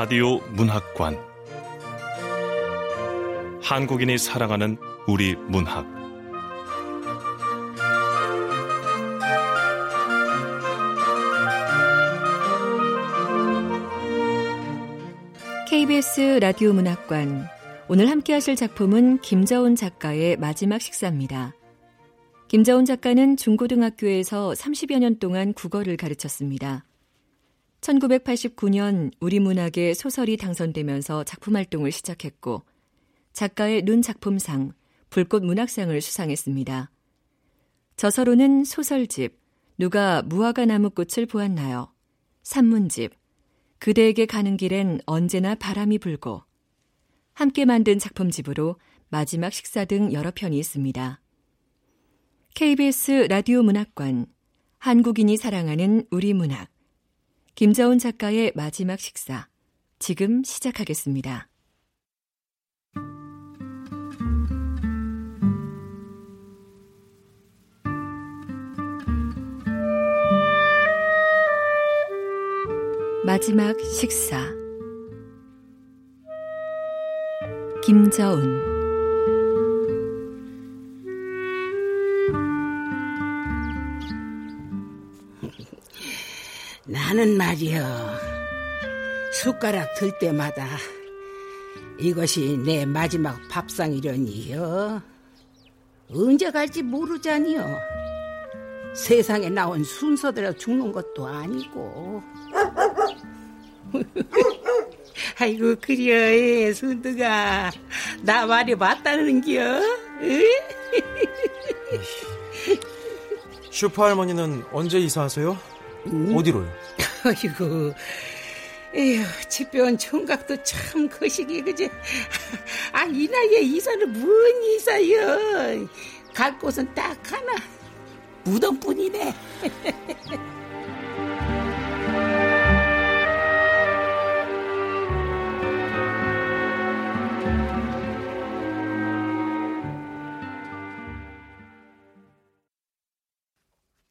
라디오 문학관 한국인이 사랑하는 우리 문학 KBS 라디오 문학관 오늘 함께 하실 작품은 김저온 작가의 마지막 식사입니다. 김저온 작가는 중고등학교에서 30여 년 동안 국어를 가르쳤습니다. 1989년 우리 문학의 소설이 당선되면서 작품 활동을 시작했고 작가의 눈 작품상, 불꽃 문학상을 수상했습니다. 저서로는 소설집 누가 무화과 나무꽃을 보았나요? 산문집 그대에게 가는 길엔 언제나 바람이 불고 함께 만든 작품집으로 마지막 식사 등 여러 편이 있습니다. KBS 라디오 문학관 한국인이 사랑하는 우리 문학 김자온 작가의 마지막 식사. 지금 시작하겠습니다. 마지막 식사. 김저운 나는 말이여 숟가락 들 때마다 이것이 내 마지막 밥상이려니요 언제 갈지 모르자니요 세상에 나온 순서대로 죽는 것도 아니고. 아이고 그려 순두가. 나 말이 맞다는겨 슈퍼 할머니는 언제 이사하세요? 음? 어디로요? 아이고 에휴, 집배원 총각도 참 거시기 그지? 아, 이 나이에 이사를 뭔 이사여? 갈 곳은 딱 하나. 무덤뿐이네.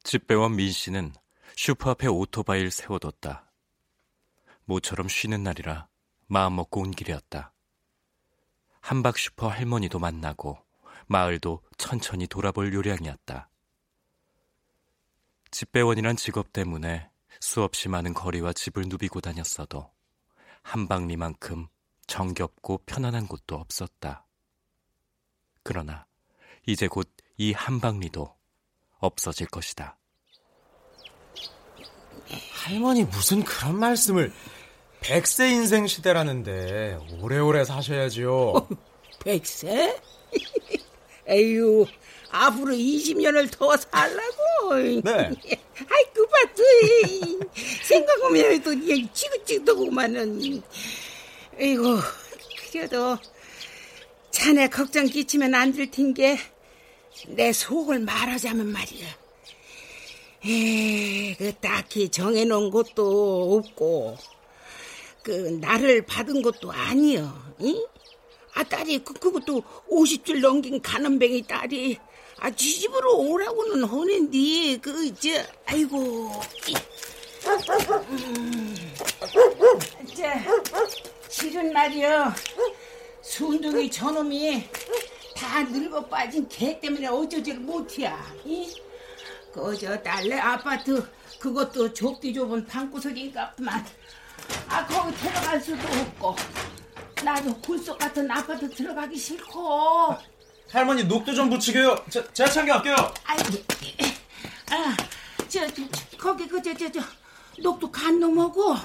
집배원 민 씨는 슈퍼 앞에 오토바이를 세워뒀다. 모처럼 쉬는 날이라 마음먹고 온 길이었다. 한박 슈퍼 할머니도 만나고 마을도 천천히 돌아볼 요량이었다. 집배원이란 직업 때문에 수없이 많은 거리와 집을 누비고 다녔어도 한방리만큼 정겹고 편안한 곳도 없었다. 그러나 이제 곧 이 한방리도 없어질 것이다. 할머니 무슨 그런 말씀을 백세 인생 시대라는데 오래오래 사셔야지요. 어, 백세? 에휴, 앞으로 20년을 더 살라고. 네. 아이, 그 봤지. 생각하면 또 지긋지긋하고만은. 에이고, 그래도 자네 걱정 끼치면 안 될 텐게 내 속을 말하자면 말이야. 에, 그 딱히 정해놓은 것도 없고 그 나를 받은 것도 아니여. 응? 아 딸이 그 그것도 50줄 넘긴 가는뱅이 딸이 아 지집으로 오라고는 하는데 그저 아이고. 음. 자, 실은 말이여 순둥이 저놈이 다 늙어 빠진 개 때문에 어쩌지를 못해야. 이? 그저 딸내 아파트 그것도 좁디 좁은 방구석인가만 아 거기 들어갈 수도 없고 나도 굴속 같은 아파트 들어가기 싫고 할머니 녹두 좀 붙이게요 제, 제가 챙겨갈게요 아이 아저 저, 거기 그 저 저저 녹두 간 놈하고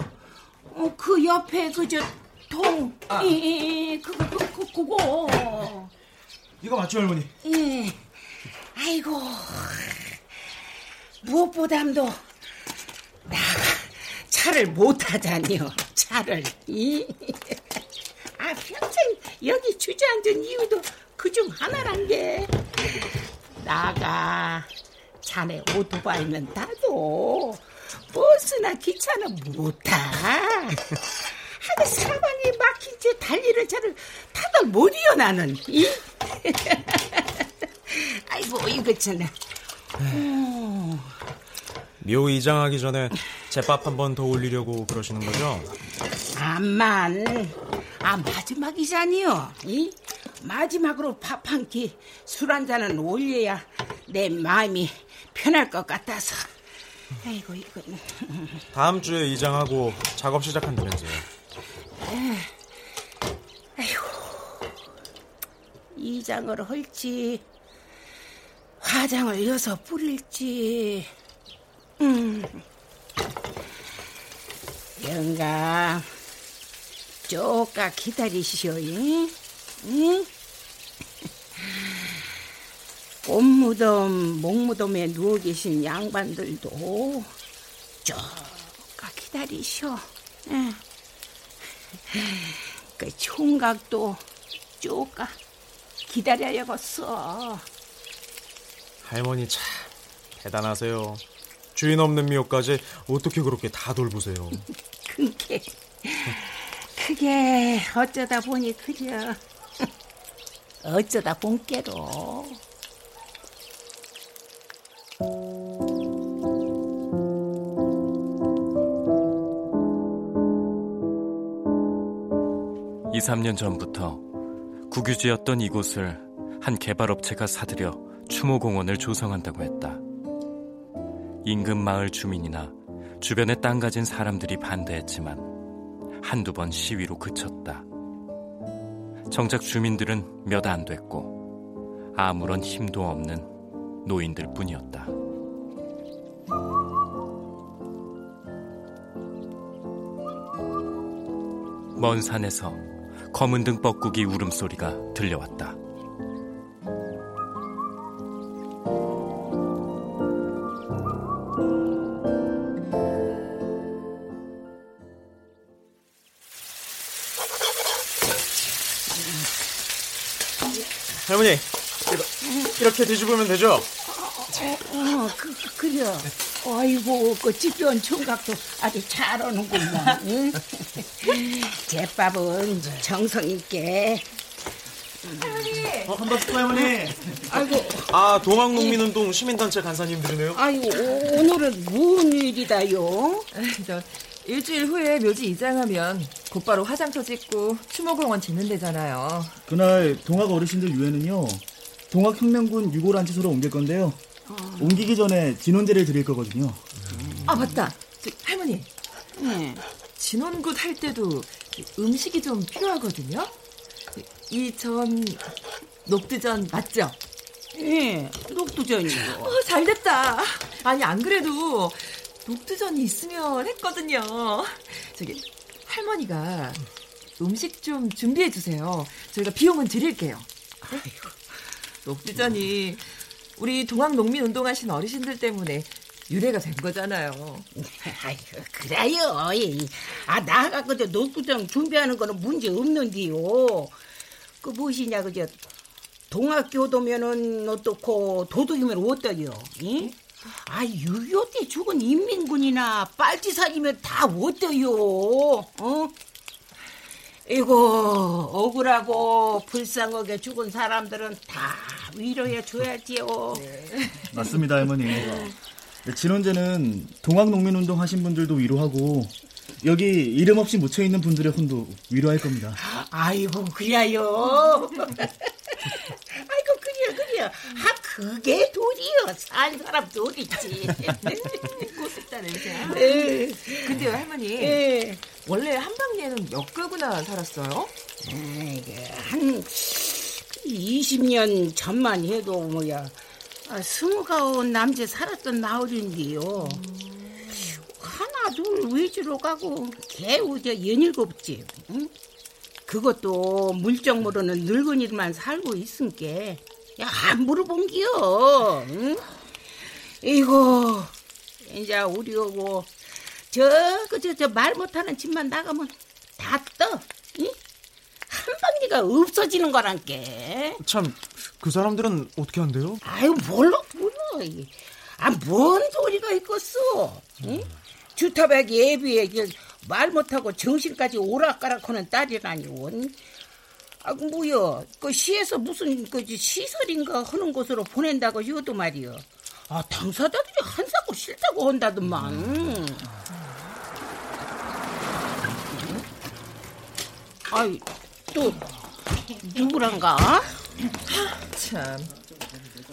어, 그 옆에 그저 통, 아. 이, 그거, 그, 그, 그거. 이거 맞죠, 할머니? 예. 아이고, 무엇보다도 나가 차를 못하다니요. 차를. 아 평생 여기 주저앉은 이유도 그 중 하나란 게 나가 자네 오토바이는 타도 버스나 기차는 못 타. 하루 사방이 막힌 채 달리는 차를 타다 못 이어 나는. 이? 아이고 이거 참. 묘 이장하기 전에 제밥 한 번 더 올리려고 그러시는 거죠? 암만, 아 마지막이잖니요. 이 마지막으로 밥 한 끼, 술 한 잔은 올려야 내 마음이 편할 것 같아서. 아이고 이거. 다음 주에 이장하고 작업 시작한다면서요. 아이고 이장을 할지 화장을 여서 뿌릴지. 음. 영감, 쪼까 기다리시오, 잉? 응? 꽃무덤, 목무덤에 누워 계신 양반들도 쪼까 기다리시오. 응. 그 총각도 쪼까 기다려야겠어. 할머니 참 대단하세요. 주인 없는 미역까지 어떻게 그렇게 다 돌보세요. 그게 그게 어쩌다 보니 그려 어쩌다 본께로 이 3년 전부터 국유지였던 이곳을 한 개발업체가 사들여 추모공원을 조성한다고 했다. 인근 마을 주민이나 주변에 땅 가진 사람들이 반대했지만 한두 번 시위로 그쳤다. 정작 주민들은 몇 안 됐고 아무런 힘도 없는 노인들 뿐이었다. 먼 산에서 검은 등 뻐꾸기 울음소리가 들려왔다. 이렇게 뒤집으면 되죠? 어, 그, 그려. 아이고, 그 집변 총각도 아주 잘하는구만. 응? 제밥은 정성 있게. 어, 반갑습니다, 할머니. 아이고, 아 동학농민운동 시민단체 간사님들이네요. 아이고, 오늘은 무슨 일이다요? 저 일주일 후에 묘지 이장하면 곧바로 화장터 짓고 추모공원 짓는 데잖아요. 그날 동학 어르신들 유해는요, 동학혁명군 유골안치소로 옮길 건데요. 옮기기 전에 진원제를 드릴 거거든요. 아 맞다. 저, 할머니 네. 진원굿 할 때도 음식이 좀 필요하거든요. 이 전 녹두전 맞죠? 예, 녹두전이요. 어, 잘 됐다. 아니 안 그래도 녹두전이 있으면 했거든요. 저기 할머니가 음식 좀 준비해 주세요. 저희가 비용은 드릴게요. 네? 녹두전이 우리 동학 농민 운동하신 어르신들 때문에 유래가 된 거잖아요. 아이고, 그래요. 이. 아, 나가고 저 녹두전 준비하는 거는 문제 없는데요. 그 무엇이냐, 그저 동학교도면은 어떻고 도둑이면 어떠요? 이? 아, 6.25때 죽은 인민군이나 빨치산이면 다 어때요? 어? 이거 억울하고 불쌍하게 죽은 사람들은 다 위로해 줘야지요. 맞습니다, 할머니. 진원제는 동학농민운동 하신 분들도 위로하고, 여기 이름 없이 묻혀 있는 분들의 혼도 위로할 겁니다. 아이고 그래요. 아이고 그래 그래. 아 그게 돈이요. 산 사람 돈이지. 고습다 냄새. 에, 근데요 할머니 에. 원래 한방리에는 몇 가구나 살았어요? 아이고, 한 20년 전만 해도 뭐야 아, 스무가온 남자 살았던 나흘인데요. 하나 둘 위주로 가고 개우 저 연일곱 집. 응? 그것도 물정 모르는 늙은이들만 살고 있은게 야 안 물어본기요. 응? 이거 이제 우리 오고 저그 저말 못하는 집만 나가면 다 떠. 응? 한 방지가 없어지는 거란게. 참 그 사람들은 어떻게 한대요? 아유 몰라 몰라. 아뭔 소리가 있겠어. 응? 주타백 예비에 말 못하고 정신까지 오락가락하는 딸이라니 원. 아, 뭐여, 그 시에서 무슨 그 시설인가 하는 곳으로 보낸다고 이것도 말이여. 아, 당사자들이 한사고 싫다고 한다더만. 음. 아이, 또, 누구란가? 참.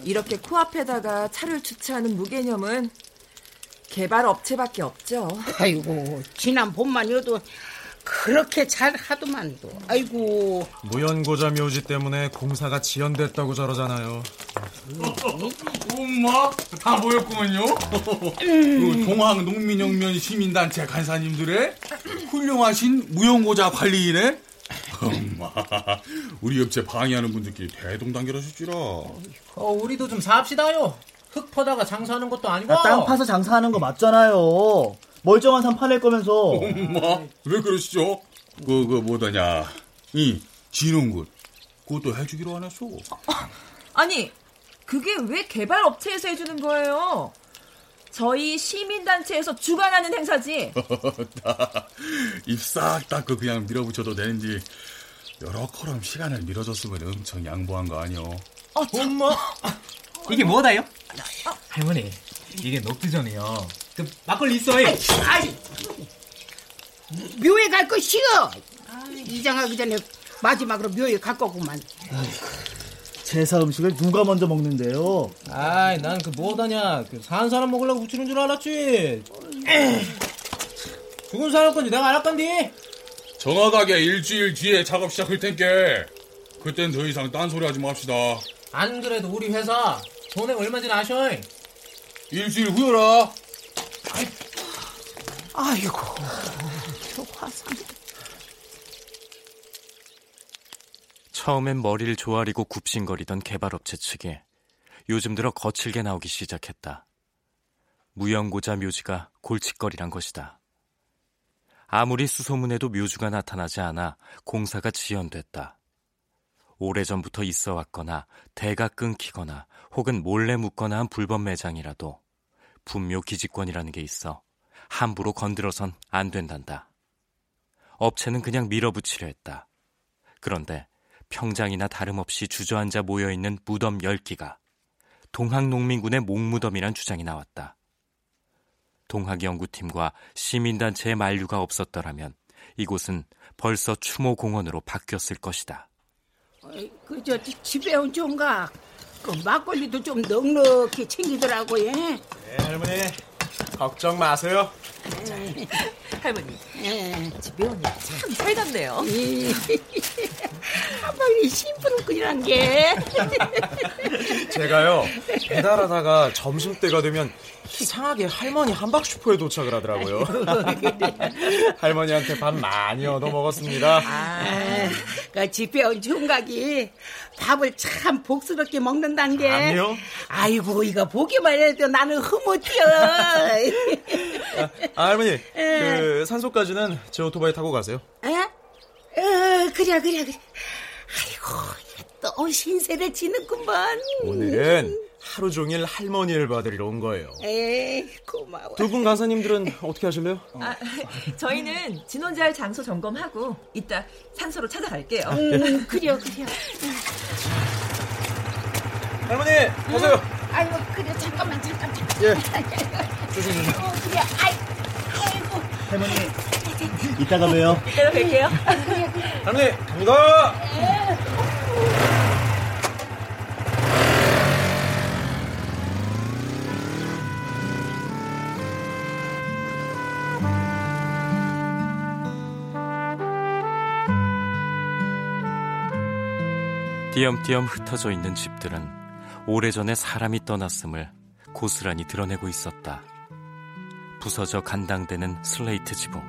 이렇게 코앞에다가 차를 주차하는 무개념은 개발 업체밖에 없죠. 아이고, 지난 봄만 여도 그렇게 잘 하더만도. 아이고. 무연고자 묘지 때문에 공사가 지연됐다고 저러잖아요. 엄마 다 모였구먼요. 그 동학 농민혁명 시민단체 간사님들의 훌륭하신 무용고자 관리인의 엄마 우리 업체 방해하는 분들끼리 대동단결하셨지라. 어, 우리도 좀 사합시다요. 흙 퍼다가 장사하는 것도 아니고. 아, 땅 파서 장사하는 거 맞잖아요. 멀쩡한 산 파낼 거면서. 엄마 왜 그러시죠? 그, 그 뭐더냐 이 진흥군 그것도 해주기로 안 했어. 아니, 그게 왜 개발 업체에서 해주는 거예요? 저희 시민단체에서 주관하는 행사지. 입싹 닦고 그냥 밀어붙여도 되는지 여러 커럼 시간을 밀어줬으면 엄청 양보한 거 아니오. 어, 참. 엄마 이게 뭐다요? 할머니 이게 녹두전이요. 그 막걸리 있어요. 아이, 묘에 갈 거 싫어. 이장하기 전에 마지막으로 묘에 갈 거구만. 제사 음식을 누가 먼저 먹는데요? 아이 난 그 뭐다냐 그 사는 사람 먹으려고 붙이는 줄 알았지. 죽은 사람 건지 내가 알았 건디. 정확하게 일주일 뒤에 작업 시작할 텐께 그땐 더 이상 딴소리 하지 맙시다. 안 그래도 우리 회사 돈액 얼마인지 아셔? 일주일 후여라. 아이고, 저 화상. 처음엔 머리를 조아리고 굽신거리던 개발업체 측이 요즘 들어 거칠게 나오기 시작했다. 무연고자 묘지가 골칫거리란 것이다. 아무리 수소문해도 묘주가 나타나지 않아 공사가 지연됐다. 오래전부터 있어 왔거나 대가 끊기거나 혹은 몰래 묻거나 한 불법 매장이라도 분묘 기지권이라는 게 있어 함부로 건드려선 안 된단다. 업체는 그냥 밀어붙이려 했다. 그런데 평장이나 다름없이 주저앉아 모여있는 무덤 10기가 동학농민군의 목무덤이란 주장이 나왔다. 동학연구팀과 시민단체의 만류가 없었더라면 이곳은 벌써 추모공원으로 바뀌었을 것이다. 그저 집에 온 총각 그 막걸리도 좀 넉넉히 챙기더라고 예. 네, 할머니 걱정 마세요. 할머니, 예. 집에 오니 참 살갑네요. 이 한방이 심부름꾼이란 게 제가요 배달하다가 점심 때가 되면 이상하게 할머니 한박슈퍼에 도착을 하더라고요. 할머니한테 밥 많이 얻어 먹었습니다. 아, 그 집에 온 총각이 밥을 참 복스럽게 먹는단 게 아니요. 아이고 이거 보기만 해도 나는 흐뭇해요 아, 할머니 그 산소까지는 제 오토바이 타고 가세요. 에? 어, 그래 그래 그래 아이고 이거 또 신세를 지는구만 오늘은 하루 종일 할머니를 봐드리러 온 거예요. 에이 고마워 두분 간사님들은 어떻게 하실래요? 아, 저희는 진원지할 장소 점검하고 이따 산소로 찾아갈게요. 음, 그래요 그래요 할머니 가세요. 아이고 그래 잠깐만 잠깐 잠깐 예. 조심 조심. 어, 그래 아이, 아이고 할머니, 이따가 봬요. 이따가 뵐게요. 할머니 갑니다. 띄엄띄엄 흩어져 있는 집들은 오래전에 사람이 떠났음을 고스란히 드러내고 있었다. 부서져 간당대는 슬레이트 지붕.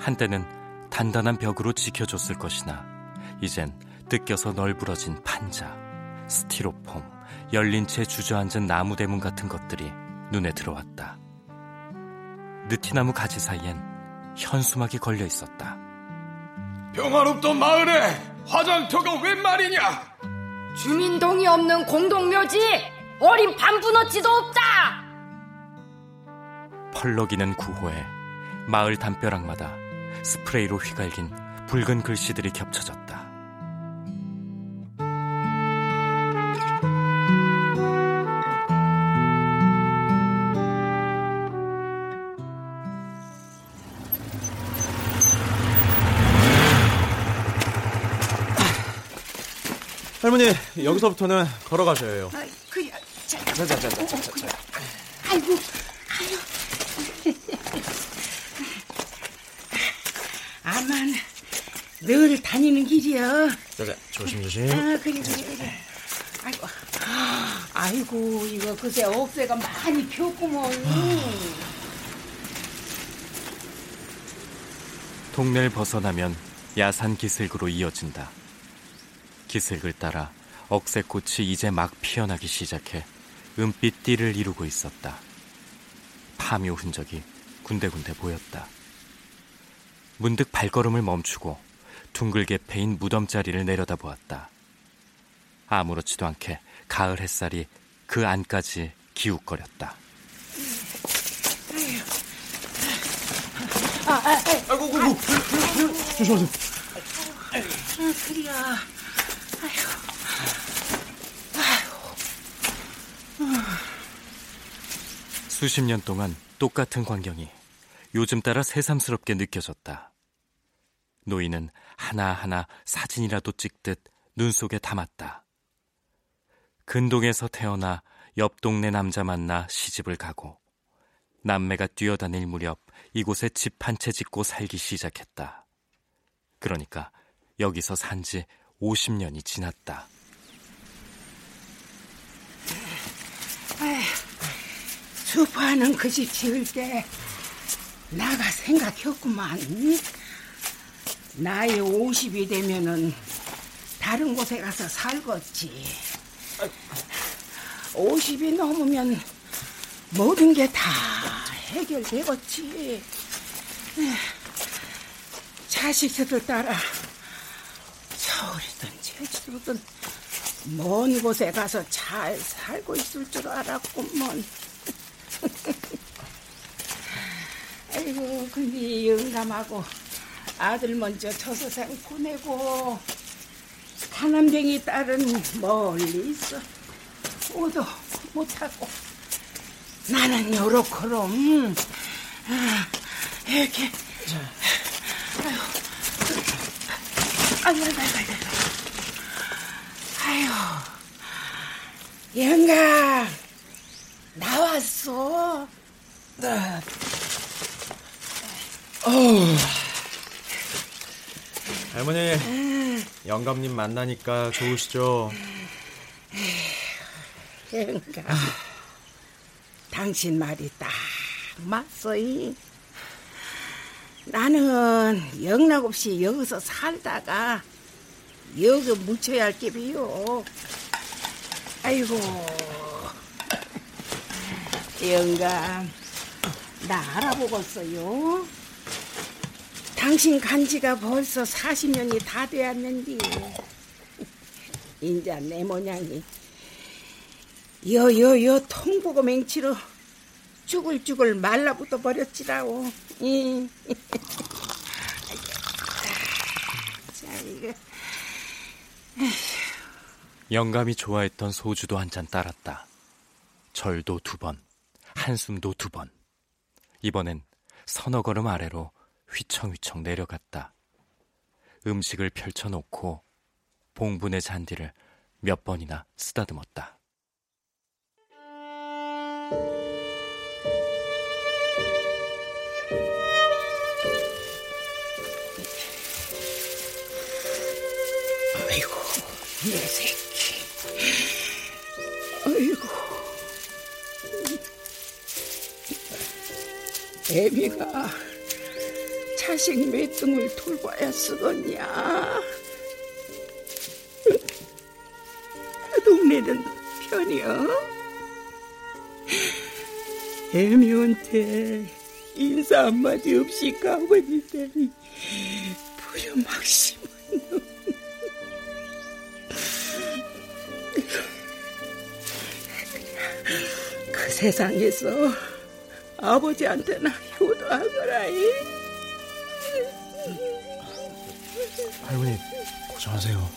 한때는 단단한 벽으로 지켜줬을 것이나 이젠 뜯겨서 널브러진 판자, 스티로폼, 열린 채 주저앉은 나무 대문 같은 것들이 눈에 들어왔다. 느티나무 가지 사이엔 현수막이 걸려 있었다. 평화롭던 마을에 화장터가 웬 말이냐? 주민동이 없는 공동묘지 어린 반분어치도 없다 펄럭이는 구호에 마을 담벼락마다 스프레이로 휘갈긴 붉은 글씨들이 겹쳐졌다. 할머니 여기서부터는 걸어가셔야 해요. 아, 그래. 자, 자, 자, 자, 자, 자, 자, 자. 아이고, 아유. 아만 늘 다니는 길이야. 자, 자, 조심 조심. 아, 그래, 그래, 그래. 아이고, 아이고, 이거 그새 억새가 많이 폈구먼. 동네를 벗어나면 야산 기슭으로 이어진다. 기슭을 따라 억새꽃이 이제 막 피어나기 시작해 은빛 띠를 이루고 있었다. 파묘 흔적이 군데군데 보였다. 문득 발걸음을 멈추고 둥글게 패인 무덤자리를 내려다보았다. 아무렇지도 않게 가을 햇살이 그 안까지 기웃거렸다. 아이고, 아이고, 조심하세요. 아, 그래야. 수십 년 동안 똑같은 광경이 요즘 따라 새삼스럽게 느껴졌다. 노인은 하나하나 사진이라도 찍듯 눈 속에 담았다. 근동에서 태어나 옆 동네 남자 만나 시집을 가고 남매가 뛰어다닐 무렵 이곳에 집 한 채 짓고 살기 시작했다. 그러니까 여기서 산 지 50년이 지났다. 수파는 그 집 지을 때 나가 생각했구만. 나이 50이 되면은 다른 곳에 가서 살겠지. 50이 넘으면 모든 게 다 해결되겠지. 자식들을 따라 제주도든 먼 곳에 가서 잘 살고 있을 줄 알았구먼. 아이고, 근데 영감하고 아들 먼저 저서생 보내고 가남쟁이 딸은 멀리 있어. 오도 못하고 나는 요렇게럼 아, 이렇게 아유, 아유, 아유, 아유, 아유, 영감 나왔어. 네. 어우. 할머니, 영감님 만나니까 좋으시죠? 영감, 당신 말이 딱 맞소이. 나는 영락 없이 여기서 살다가 여기 묻혀야 할 게 비요. 아이고, 영감, 나 알아보겠어요. 당신 간지가 벌써 40년이 다 되었는데 인자 내 모양이 여여여 통보고 맹치로 쭈글쭈글 말라붙어 버렸지라고. 이. 자 이거 영감이 좋아했던 소주도 한 잔 따랐다. 절도 두 번, 한숨도 두 번. 이번엔 서너 걸음 아래로 휘청휘청 내려갔다. 음식을 펼쳐놓고 봉분의 잔디를 몇 번이나 쓰다듬었다. 아이고 내 새끼. 아이고. 애비가 자식 맷등을 돌봐야 쓰겠냐. 그 동네는 편이여. 애미한테 인사 한마디 없이 가버리다니 부려 막심 세상에서 아버지한테나 효도하거라이. 할머니, 고생하세요.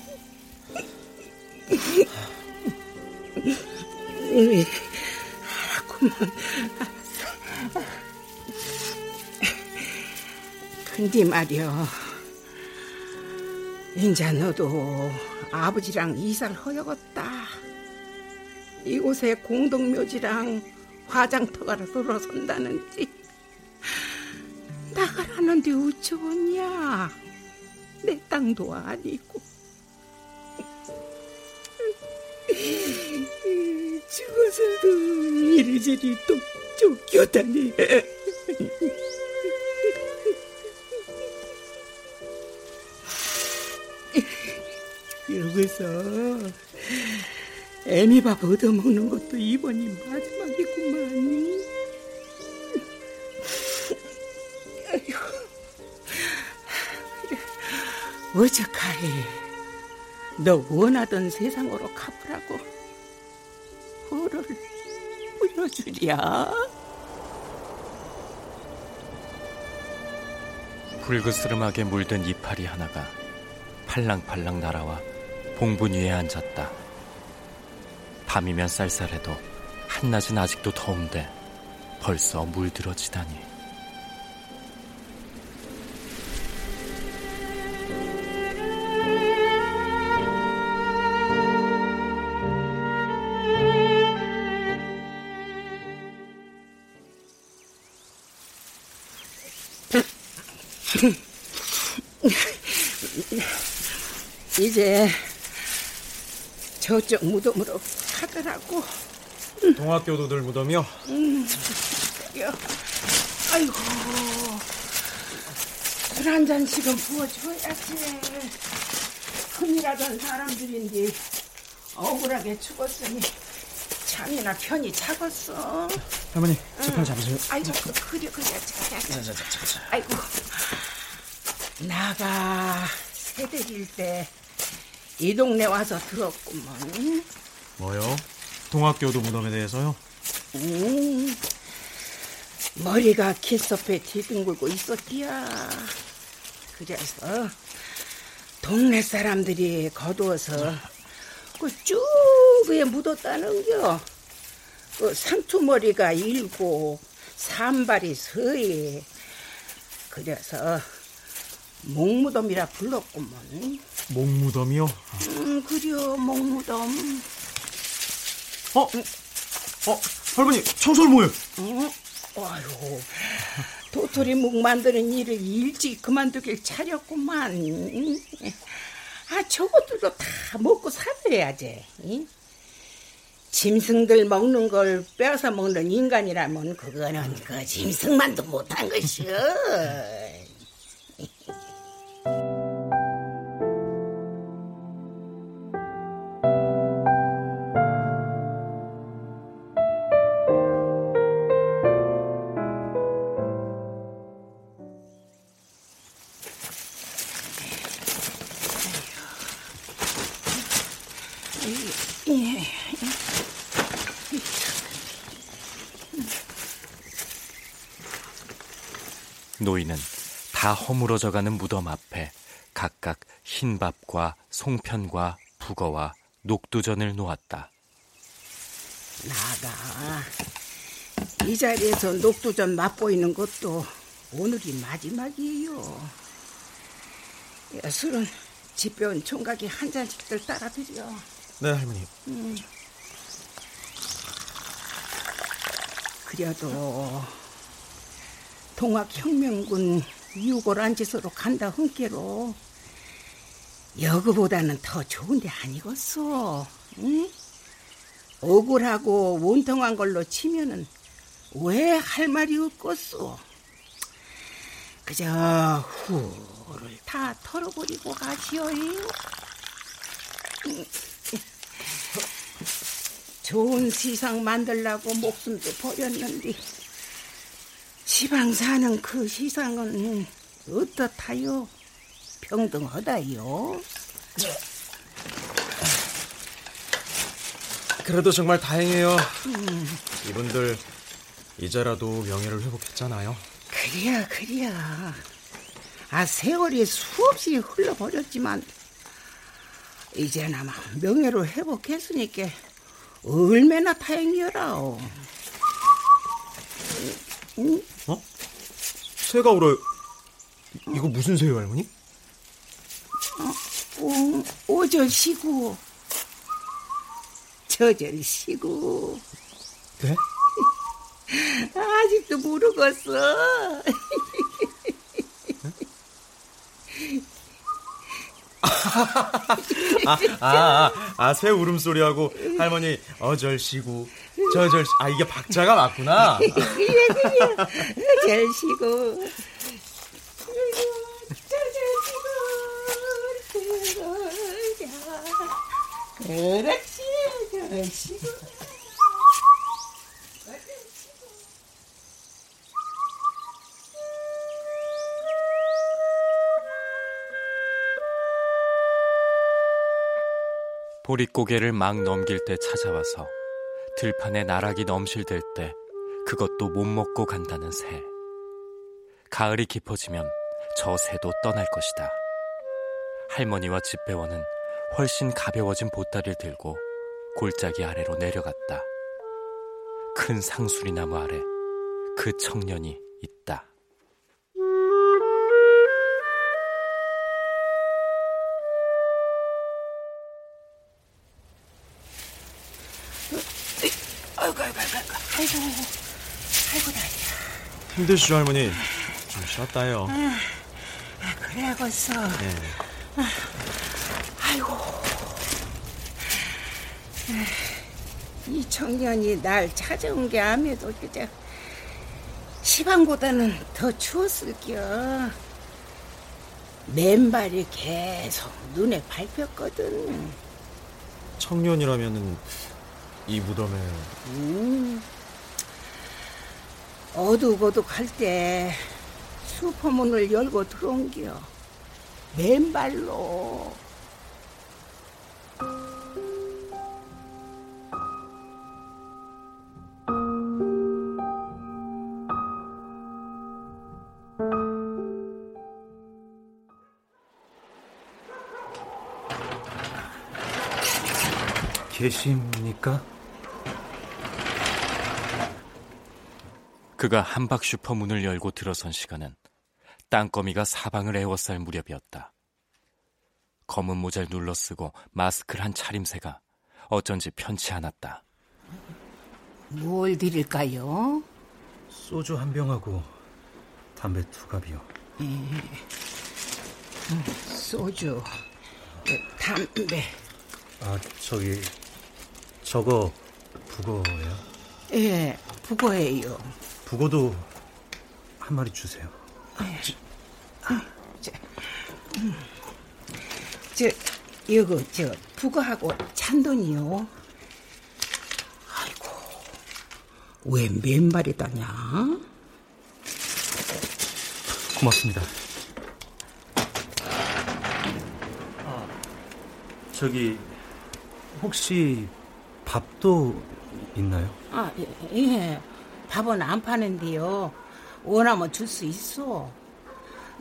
응, 알았구만. 알았어. 근데 말이여. 인자 너도 아버지랑 이사를 허여었다 이곳에 공동묘지랑 화장터가로 들어선다는지. 나가라는데 어쩌겠냐? 내 땅도 아니고. 죽어서도 이리저리 또 쫓겨다니. 여기서 애미밥 얻어먹는 것도 이번이 마지막 이구만. 아이고, 어저카이 너 원하던 세상으로 가보라고 호를 보여주랴. 불그스름하게 물든 이파리 하나가 팔랑팔랑 날아와 봉분 위에 앉았다. 밤이면 쌀쌀해도 한낮은 아직도 더운데 벌써 물들어지다니. 이제 저쪽 무덤으로 가더라고. 동학교도들 무덤이요? 음. 아이고, 술 한 잔씩은 부어줘야지. 큰일하던 사람들인데 억울하게 죽었으니 참이나 편히 차겠어. 할머니, 제편 잡으세요. 아이고, 그래, 그래, 자, 자, 자, 자, 자. 아이고, 나가 새댁일 때 이 동네 와서 들었구먼. 뭐요? 동학교도 무덤에 대해서요? 음, 머리가 키스업에 뒤둥글고 있었디야. 그래서 동네 사람들이 거두어서 그쭉 위에 묻었다는겨. 그 상투머리가 일고 산발이 서해. 그래서 목무덤이라 불렀구먼. 목무덤이요? 음, 그려 목무덤. 어? 어? 할머니, 청소를 뭐해? 응? 아유, 도토리 묵 만드는 일을 일찍 그만두길 차렸구만. 아, 저것들도 다 먹고 살아야지. 응? 짐승들 먹는 걸 빼앗아 먹는 인간이라면 그거는 그 짐승만도 못한 것이여. 노인은 다 허물어져가는 무덤 앞에 각각 흰밥과 송편과 북어와 녹두전을 놓았다. 나가. 이 자리에서 녹두전 맛보이는 것도 오늘이 마지막이에요. 야, 술은 집배운 총각이 한 잔씩들 따라 드려. 네, 할머니. 음. 그래도 동학혁명군 유골한 짓으로 간다 흔께로 여그보다는 더 좋은데 아니겠어. 응? 억울하고 원통한 걸로 치면은 왜 할 말이 없겠소. 그저 후를 다 털어버리고 가시오. 좋은 세상 만들라고 목숨도 버렸는데 지방 사는 그 세상은 어떻다요? 평등하다요? 그래도 정말 다행이에요. 음, 이분들 이제라도 명예를 회복했잖아요. 그래야 그래야 아 세월이 수없이 흘러버렸지만 이제나마 명예를 회복했으니까 얼마나 다행이여라오. 응? 어? 새가 울어요. 이거 무슨 새요, 할머니? 오, 오절 쉬고 저절 쉬고 네? 아직도 모르겠어 아, 아, 아, 아, 새 울음소리하고 할머니 어절시고 저절 아 이게 박자가 맞구나. 그래 그래 절 쉬고 그렇지 절 쉬고 보릿고개를 막 넘길 때 찾아와서 들판에 나락이 넘실댈 때 그것도 못 먹고 간다는 새. 가을이 깊어지면 저 새도 떠날 것이다. 할머니와 집배원은 훨씬 가벼워진 보따리를 들고 골짜기 아래로 내려갔다. 큰 상수리 나무 아래 그 청년이 아이고 아이고 아이고 다리야 힘드시죠 할머니? 좀 쉬었다 해요. 그래야겠어 네. 아이고 이 청년이 날 찾아온 게 아무래도 그저 시방보다는 더 추웠을겨 맨발이 계속 눈에 밟혔거든 청년이라면은 이 무덤에 음. 어둑어둑할 때 슈퍼문을 열고 들어온겨 맨발로 계십니까? 그가 한박 슈퍼 문을 열고 들어선 시간은 땅거미가 사방을 에워쌀 무렵이었다. 검은 모자를 눌러쓰고 마스크를 한 차림새가 어쩐지 편치 않았다. 뭘 드릴까요? 소주 한 병하고 담배 두 갑이요. 소주, 그 담배. 아, 저기 저거 북어예요? 예, 북어예요. 북어도 한 마리 주세요. 저, 이거, 저, 북어하고 찬돈이요. 아이고, 왜 맨발이다냐? 고맙습니다. 아, 저기 혹시 밥도 있나요? 아, 예, 예. 밥은 안 파는데요. 원하면 줄 수 있어.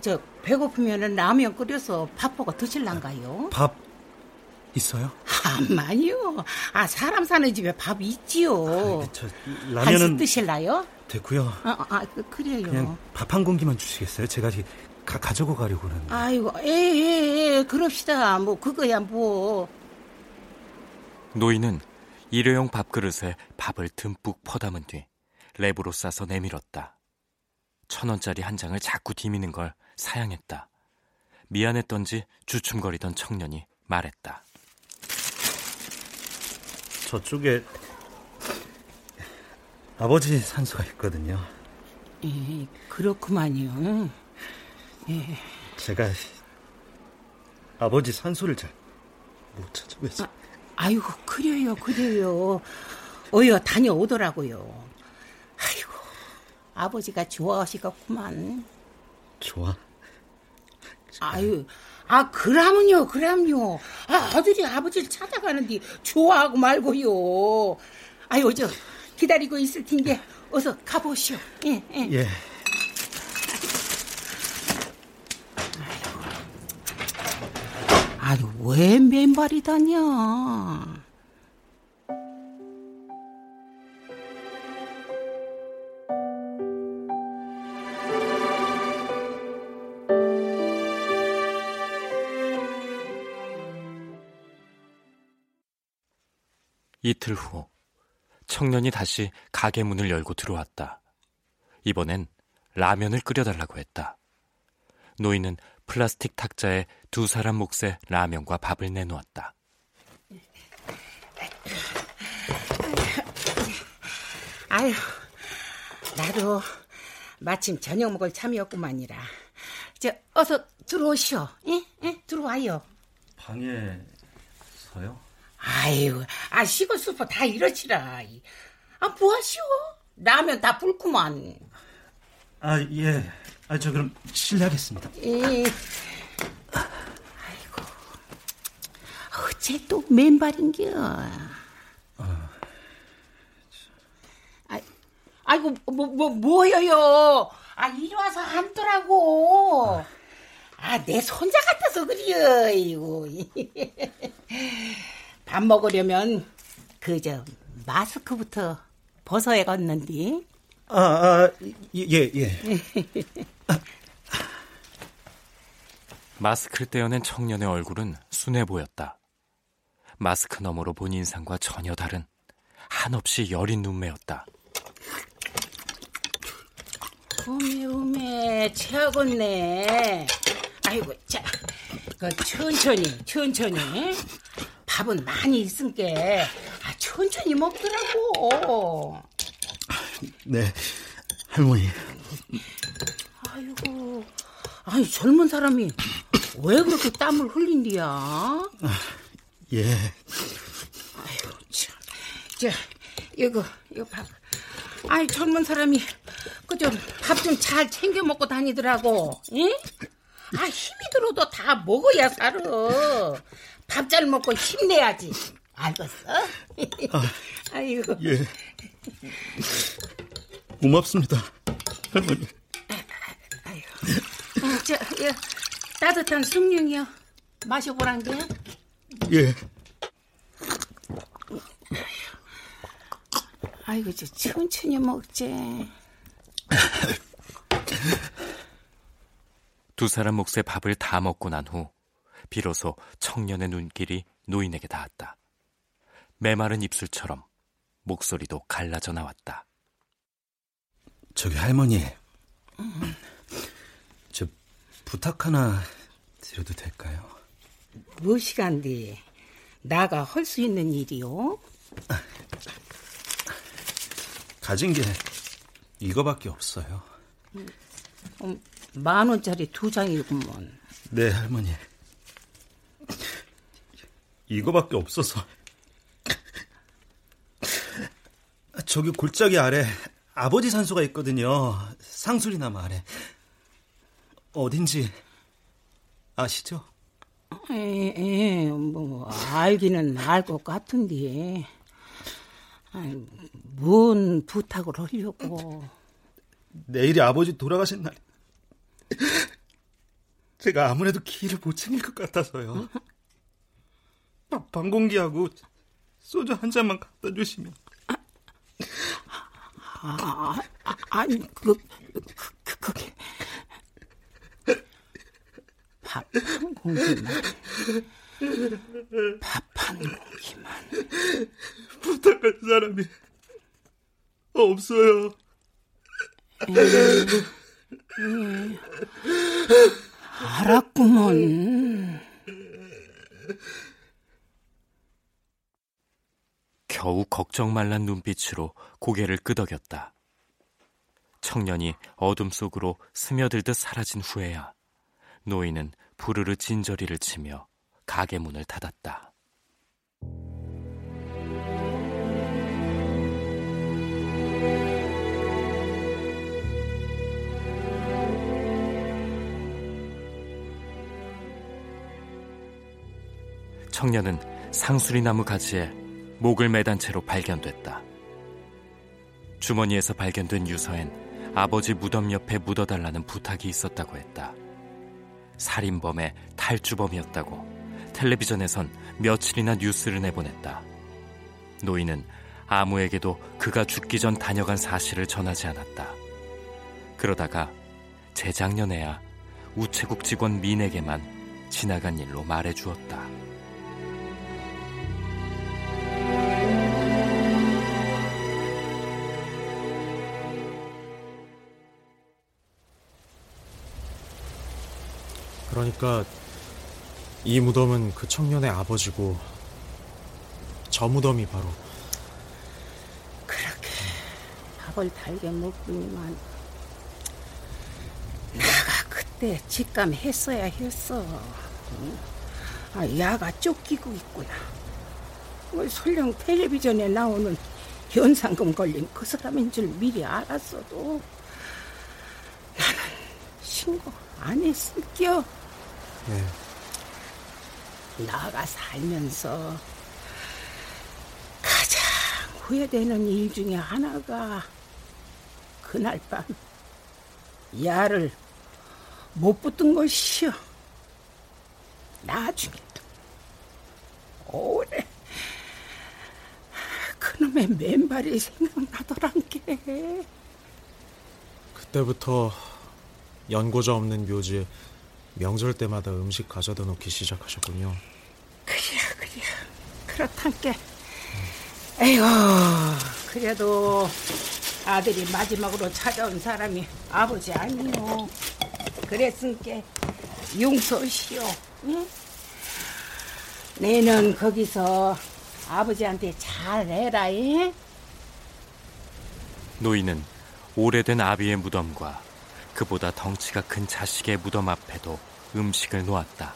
저, 배고프면은 라면 끓여서 밥하고 드실란가요? 밥 있어요? 아마요. 아, 사람 사는 집에 밥 있지요. 아, 저 라면은 드실라요? 됐고요. 아, 아, 그, 그래요. 그냥 밥 한 공기만 주시겠어요? 제가 이- 가, 가지고 가려고 그러는데. 아이고, 예, 예, 예, 그럽시다. 뭐, 그거야, 뭐. 노인은 일회용 밥그릇에 밥을 듬뿍 퍼담은 뒤 랩으로 싸서 내밀었다. 천 원짜리 한 장을 자꾸 디미는 걸 사양했다. 미안했던지 주춤거리던 청년이 말했다. 저쪽에 아버지 산소가 있거든요. 예, 그렇구만요. 제가 아버지 산소를 잘 못 찾아뵈서 아이고, 그래요, 그래요. 어여 다녀오더라고요. 아버지가 좋아하시겠구만. 좋아. 아유, 아, 그럼요, 그럼요. 아, 아들이 아버지를 찾아가는데 좋아하고 말고요. 아유, 저, 기다리고 있을 텐데, 어서 가보시오. 예, 예. 예. 아유, 왜 맨발이다냐? 이틀 후 청년이 다시 가게 문을 열고 들어왔다. 이번엔 라면을 끓여달라고 했다. 노인은 플라스틱 탁자에 두 사람 몫의 라면과 밥을 내놓았다. 아유, 나도 마침 저녁 먹을 참이었구만이라. 저 어서 들어오시오. 예? 예? 들어와요. 방에 서요? 아유, 아 시골 수퍼 다 이러시라. 아 뭐하시오? 라면 다 불구만. 아 예. 아 저 그럼 실례하겠습니다. 예. 아이고, 어째 또 맨발인겨. 아, 아이고 뭐 뭐 뭐여요? 아 이리 와서 앉더라고. 아내 손자 같아서 그래요. 이거 밥 먹으려면 그저 마스크부터 벗어야겠는데. 아, 아 예, 예. 마스크를 떼어낸 청년의 얼굴은 순해 보였다. 마스크 너머로 본 인상과 전혀 다른 한없이 여린 눈매였다. 오메 오메 채하겠네. 아이고 자, 그 천천히 천천히. 밥은 많이 있으니까 아, 천천히 먹더라고. 네, 할머니. 아이고, 아니 젊은 사람이 왜 그렇게 땀을 흘린디야? 아, 예. 아이고 참, 자 이거 이거 밥. 아이 젊은 사람이 그 좀 밥 좀 잘 챙겨 먹고 다니더라고. 응? 아 힘이 들어도 다 먹어야 살아. 밥 잘 먹고 힘내야지. 알겠어? 아, 아이고. 예. 고맙습니다, 할머니. 아이고. 아, 저, 예, 따뜻한 숭늉이요. 마셔보란 게. 예. 아이고, 저 천천히 먹지. 두 사람 몫의 밥을 다 먹고 난 후 비로소 청년의 눈길이 노인에게 닿았다. 메마른 입술처럼 목소리도 갈라져 나왔다. 저기 할머니, 저 부탁 하나 드려도 될까요? 무엇이간디 나가 할 수 있는 일이요? 가진 게 이거밖에 없어요. 음, 만 원짜리 두 장이구먼. 네, 할머니. 이거밖에 없어서. 저기 골짜기 아래 아버지 산소가 있거든요. 상수리나무 아래. 어딘지 아시죠? 에, 에, 뭐 알기는 알 것 같은데. 아니, 뭔 부탁을 하려고? 내일이 아버지 돌아가신 날. 제가 아무래도 길을 못 챙길 것 같아서요. 방 공기하고 소주 한 잔만 갖다 주시면. 아, 아 아니 그, 그, 그 그게 밥 한 공기만 밥 한 공기만 부탁할 사람이 없어요. 에, 에, 알았구먼. 겨우 걱정 말란 눈빛으로 고개를 끄덕였다. 청년이 어둠 속으로 스며들듯 사라진 후에야 노인은 부르르 진저리를 치며 가게 문을 닫았다. 청년은 상수리 나무 가지에 목을 매단 채로 발견됐다. 주머니에서 발견된 유서엔 아버지 무덤 옆에 묻어달라는 부탁이 있었다고 했다. 살인범의 탈주범이었다고 텔레비전에선 며칠이나 뉴스를 내보냈다. 노인은 아무에게도 그가 죽기 전 다녀간 사실을 전하지 않았다. 그러다가 재작년에야 우체국 직원 민에게만 지나간 일로 말해주었다. 그러니까 이 무덤은 그 청년의 아버지고 저 무덤이 바로 그렇게 밥을 달게 먹더니만 내가 그때 직감했어야 했어. 아, 야가 쫓기고 있구나. 뭐 설령 텔레비전에 나오는 현상금 걸린 그 사람인 줄 미리 알았어도 나는 신고 안 했을겨. 네. 나가 살면서 가장 후회되는 일 중에 하나가 그날 밤 야를 못 붙은 것이요. 나중에도 오래 그놈의 맨발이 생각나더란 게. 그때부터 연고자 없는 묘지에 명절 때마다 음식 가져다 놓기 시작하셨군요. 그래야 그래야 그렇단 게. 에휴 그래도 아들이 마지막으로 찾아온 사람이 아버지 아니요. 그랬으니까 용서시오. 응? 내는 거기서 아버지한테 잘해라. 잉? 노인은 오래된 아비의 무덤과 그보다 덩치가 큰 자식의 무덤 앞에도 음식을 놓았다.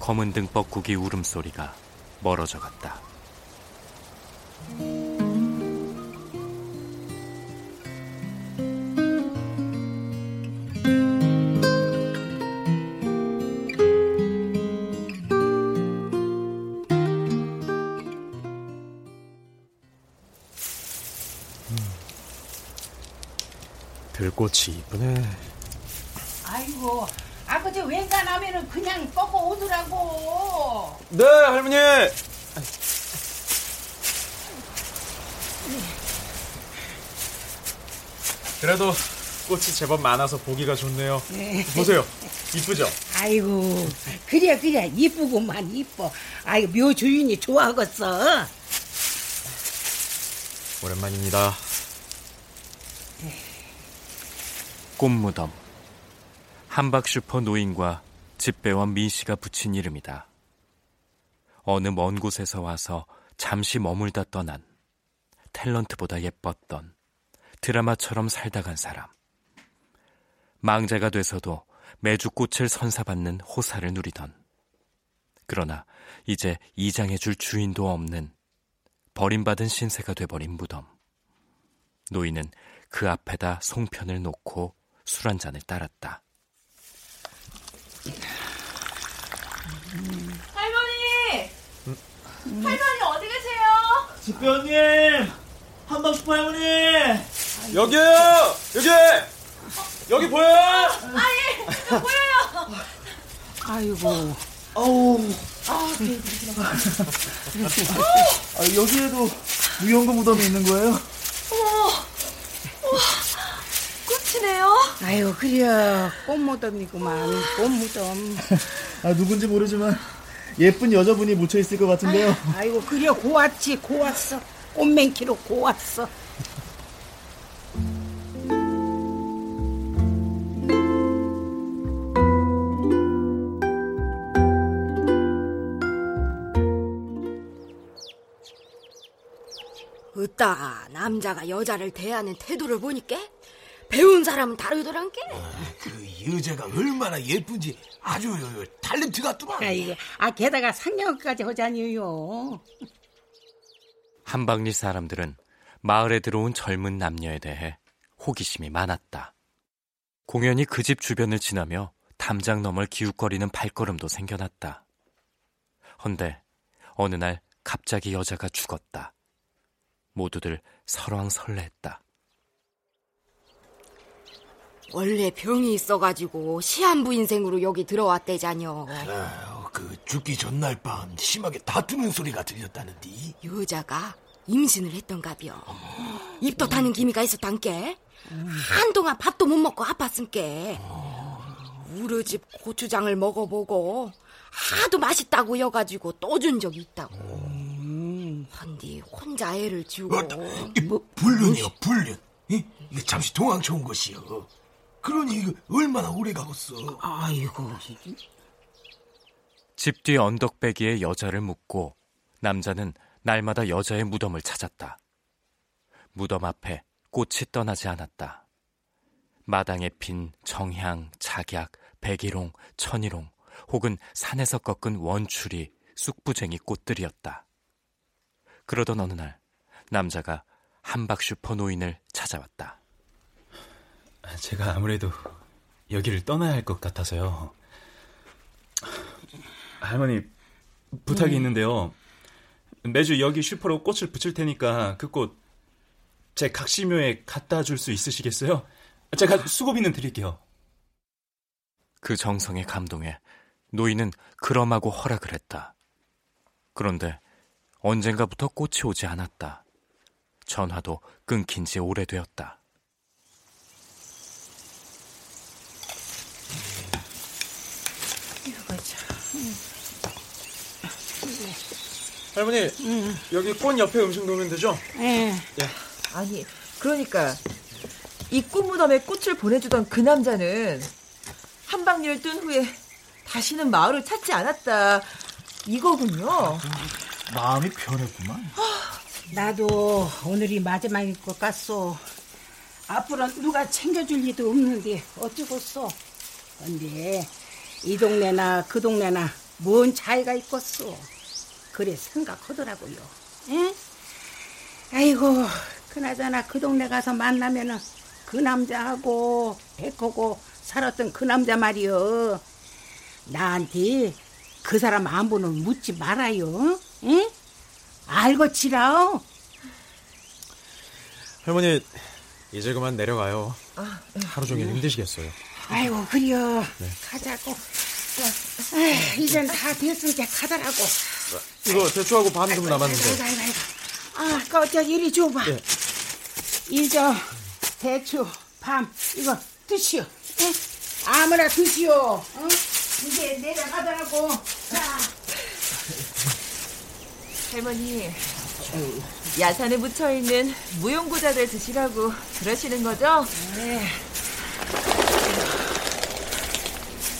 검은 등 뻐꾸기 울음소리가 멀어져 갔다. 꽃이 이쁘네. 아이고 아버지 웬간하면은 그냥 꺾어 오더라고. 네, 할머니. 그래도 꽃이 제법 많아서 보기가 좋네요. 보세요. 이쁘죠? 아이고 그래 그래 이쁘구만 이뻐. 아이고 묘 주인이 좋아하겠어. 오랜만입니다. 꽃무덤. 한박슈퍼 노인과 집배원 민 씨가 붙인 이름이다. 어느 먼 곳에서 와서 잠시 머물다 떠난 탤런트보다 예뻤던 드라마처럼 살다 간 사람. 망자가 돼서도 매주 꽃을 선사받는 호사를 누리던. 그러나 이제 이장해줄 주인도 없는 버림받은 신세가 돼버린 무덤. 노인은 그 앞에다 송편을 놓고 술 한 잔을 따랐다. 할머니! 할머니 어디 계세요? 집배원님! 한방슈퍼 할머니! 여기요! 여기! 여기 보여요? 아예 보여요. 아이고 아우. 아, 여기에도 무용고 무덤이 있는 거예요? 꽃이네요. 아유 그래 꽃무덤이구만 꽃무덤. 아, 누군지 모르지만 예쁜 여자분이 묻혀 있을 것 같은데요. 아이고 그래 고왔지 고왔어 꽃맹키로 고왔어. 으따 남자가 여자를 대하는 태도를 보니까 배운 사람은 다르더란 게. 그 여자가 얼마나 예쁜지 아주 탤런트 같더만. 아이고 아 게다가 상냥까지 하자니요. 한방리 사람들은 마을에 들어온 젊은 남녀에 대해 호기심이 많았다. 공연이 그집 주변을 지나며 담장 너멀 기웃거리는 발걸음도 생겨났다. 헌데 어느 날 갑자기 여자가 죽었다. 모두들 설왕설래했다. 원래 병이 있어가지고 시한부 인생으로 여기 들어왔대자녀. 아, 그 죽기 전날 밤 심하게 다투는 소리가 들렸다는디. 여자가 임신을 했던가벼. 입도 타는 기미가 있었단께. 한동안 밥도 못 먹고 아팠음께. 우리 집 고추장을 먹어보고 하도 맛있다고 여가지고 또 준 적이 있다고. 헌디 혼자 애를 지우고 뭐, 불륜이요, 불륜. 이? 잠시 도망쳐 온 것이여. 그러니 이거 얼마나 오래 가겠어. 아이고. 집 뒤 언덕배기에 여자를 묻고 남자는 날마다 여자의 무덤을 찾았다. 무덤 앞에 꽃이 떠나지 않았다. 마당에 핀 정향, 작약, 백일홍, 천일홍, 혹은 산에서 꺾은 원추리, 쑥부쟁이 꽃들이었다. 그러던 어느 날 남자가 한박 슈퍼 노인을 찾아왔다. 제가 아무래도 여기를 떠나야 할 것 같아서요. 할머니 부탁이 음. 있는데요. 매주 여기 슈퍼로 꽃을 붙일 테니까 그 꽃 제 각시묘에 갖다 줄 수 있으시겠어요? 제가 수고비는 드릴게요. 그 정성에 감동해 노인은 그럼하고 허락을 했다. 그런데 언젠가부터 꽃이 오지 않았다. 전화도 끊긴 지 오래되었다. 할머니, 음. 여기 꽃 옆에 음식 놓으면 되죠? 네. 예. 아니, 그러니까 이 꽃무덤에 꽃을 보내주던 그 남자는 한방일 뜬 후에 다시는 마을을 찾지 않았다. 이거군요. 마음이 변했구만. 나도 오늘이 마지막일 것 같소. 앞으로 누가 챙겨줄 리도 없는데 어쩌겠소. 근데 이 동네나 그 동네나 뭔 차이가 있겠소. 그래 생각하더라고요. 에? 아이고 그나저나 그 동네 가서 만나면은 그 남자하고 백하고 살았던 그 남자 말이요. 나한테 그 사람 안 보는 묻지 말아요. 응? 알고 치라. 할머니 이제 그만 내려가요. 아, 네. 하루 종일 힘드시겠어요. 아이고 그래요. 네. 가자고. 에이, 이젠 다 됐으니까 가더라고. 이거 대추하고 반 좀 남았는데. 아이고, 아이고, 아이고. 아, 그저 이리 줘봐. 네. 이저 대추, 밤 이거 드시오. 응? 아무나 드시오. 어? 이제 내려가더라고. 자. 할머니, 야산에 묻혀 있는 무용고자들 드시라고 그러시는 거죠? 네.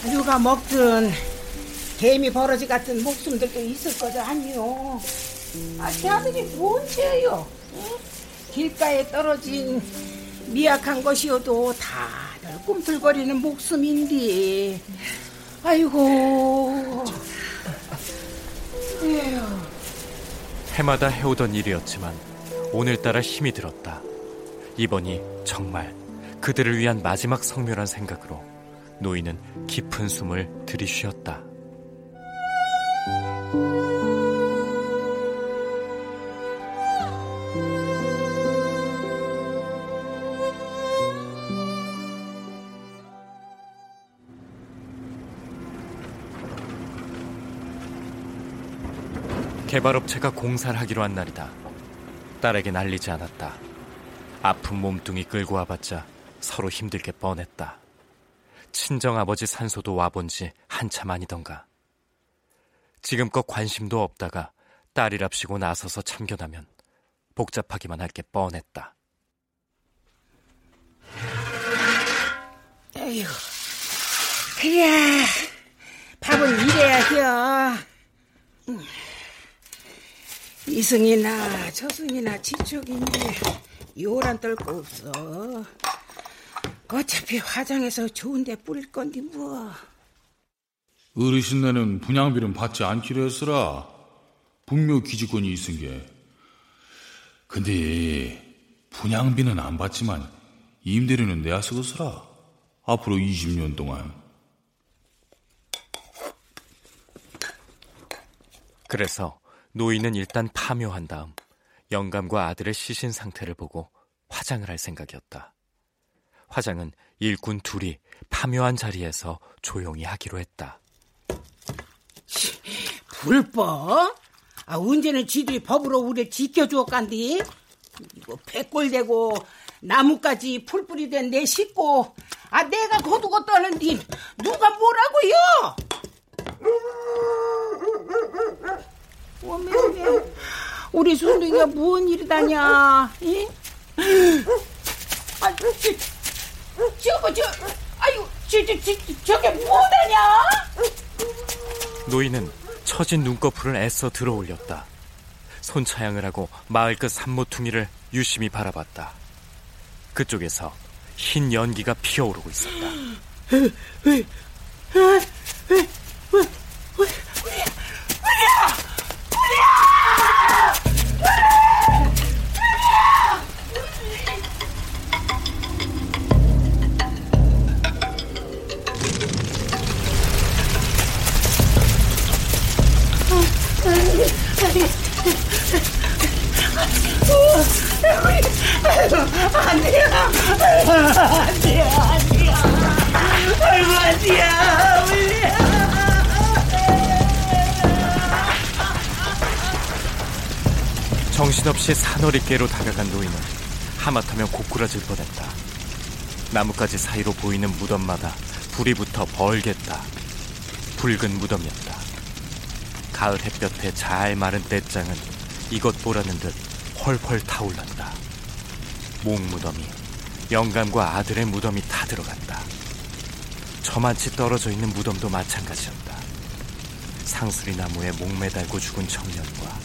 누가 먹든 개미 버러지 같은 목숨들도 있을 거죠 아니요. 아, 걔아들이 뭔 죄요? 응? 길가에 떨어진 미약한 것이어도 다들 꿈틀거리는 목숨인데. 아이고. 에휴. 해마다 해오던 일이었지만 오늘따라 힘이 들었다. 이번이 정말 그들을 위한 마지막 성묘란 생각으로 노인은 깊은 숨을 들이쉬었다. 개발업체가 공사를 하기로 한 날이다. 딸에게 날리지 않았다. 아픈 몸뚱이 끌고 와봤자 서로 힘들게 뻔했다. 친정아버지 산소도 와본 지 한참 아니던가. 지금껏 관심도 없다가 딸이랍시고 나서서 참견하면 복잡하기만 할 게 뻔했다. 에휴, 그래. 밥은 이래야 해요. 이승이나 저승이나 지척인데 요란 떨 거 없어. 어차피 화장해서 좋은데 뿌릴 건데 뭐. 어르신네는 분양비는 받지 않기로 했으라. 분묘 기지권이 있은 게. 근데 분양비는 안 받지만 임대료는 내야 쓰겠으라. 앞으로 20년 동안. 그래서 노인은 일단 파묘한 다음 영감과 아들의 시신 상태를 보고 화장을 할 생각이었다. 화장은 일꾼 둘이 파묘한 자리에서 조용히 하기로 했다. 불법? 아, 언제는 지들이 법으로 우리 지켜주었간디? 이거 백골되고 나무까지 풀뿌리 된 내 식구 아 내가 거두고 떠는디 누가 뭐라고요? 어메 어메 우리 순둥이가 무슨 일이다냐? 이? 아, 저거 저, 아유, 저, 저, 저, 저게 뭐하냐? 노인은 처진 눈꺼풀을 애써 들어올렸다. 손차양을 하고 마을 끝 산모퉁이를 유심히 바라봤다. 그쪽에서 흰 연기가 피어오르고 있었다. 아니야, 아니야, 아니야. 아이고, 아니야. 정신없이 사너리께로 다가간 노인은 하마터면 고꾸라질 뻔했다. 나뭇가지 사이로 보이는 무덤마다 불이 붙어 벌겠다. 붉은 무덤이었다. 가을 햇볕에 잘 마른 떼장은 이것 보라는 듯 헐헐 타올랐다. 목 무덤이 영감과 아들의 무덤이 다 들어갔다. 저만치 떨어져 있는 무덤도 마찬가지였다. 상수리 나무에 목 매달고 죽은 청년과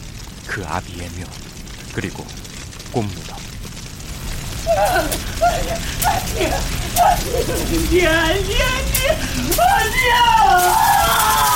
그 아비의 묘 그리고 꽃무덤 아니야, 아니야, 아니야, 아니야,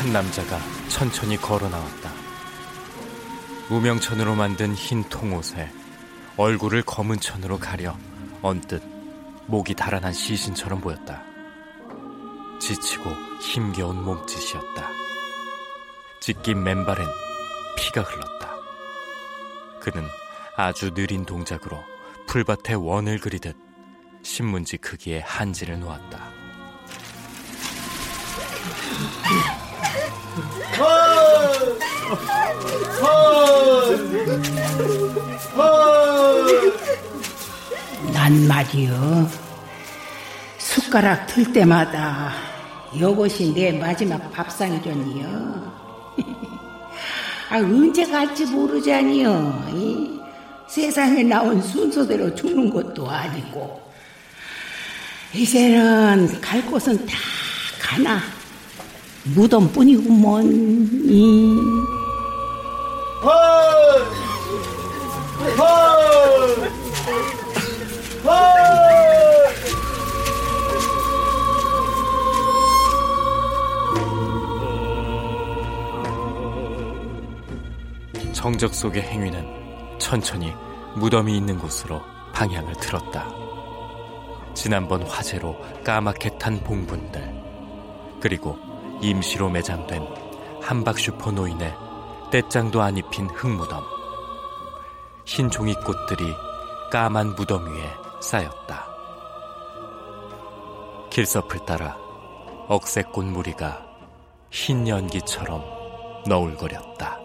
한 남자가 천천히 걸어 나왔다. 무명천으로 만든 흰 통옷에 얼굴을 검은 천으로 가려 언뜻 목이 달아난 시신처럼 보였다. 지치고 힘겨운 몸짓이었다. 찢긴 맨발엔 피가 흘렀다. 그는 아주 느린 동작으로 풀밭에 원을 그리듯 신문지 크기의 한지를 놓았다. 난 말이요. 숟가락 들 때마다 이것이 내 마지막 밥상이려니요. 아, 언제 갈지 모르자니요. 이 세상에 나온 순서대로 죽는 것도 아니고. 이제는 갈 곳은 다 가나. 무덤뿐이구먼. 이. 정적 속의 행위는 천천히 무덤이 있는 곳으로 방향을 틀었다. 지난번 화재로 까맣게 탄 봉분들, 그리고 임시로 매장된 한박 슈퍼 노인의 떼장도 안 입힌 흙무덤, 흰 종이꽃들이 까만 무덤 위에 쌓였다. 길섭을 따라 억새꽃 무리가 흰 연기처럼 너울거렸다.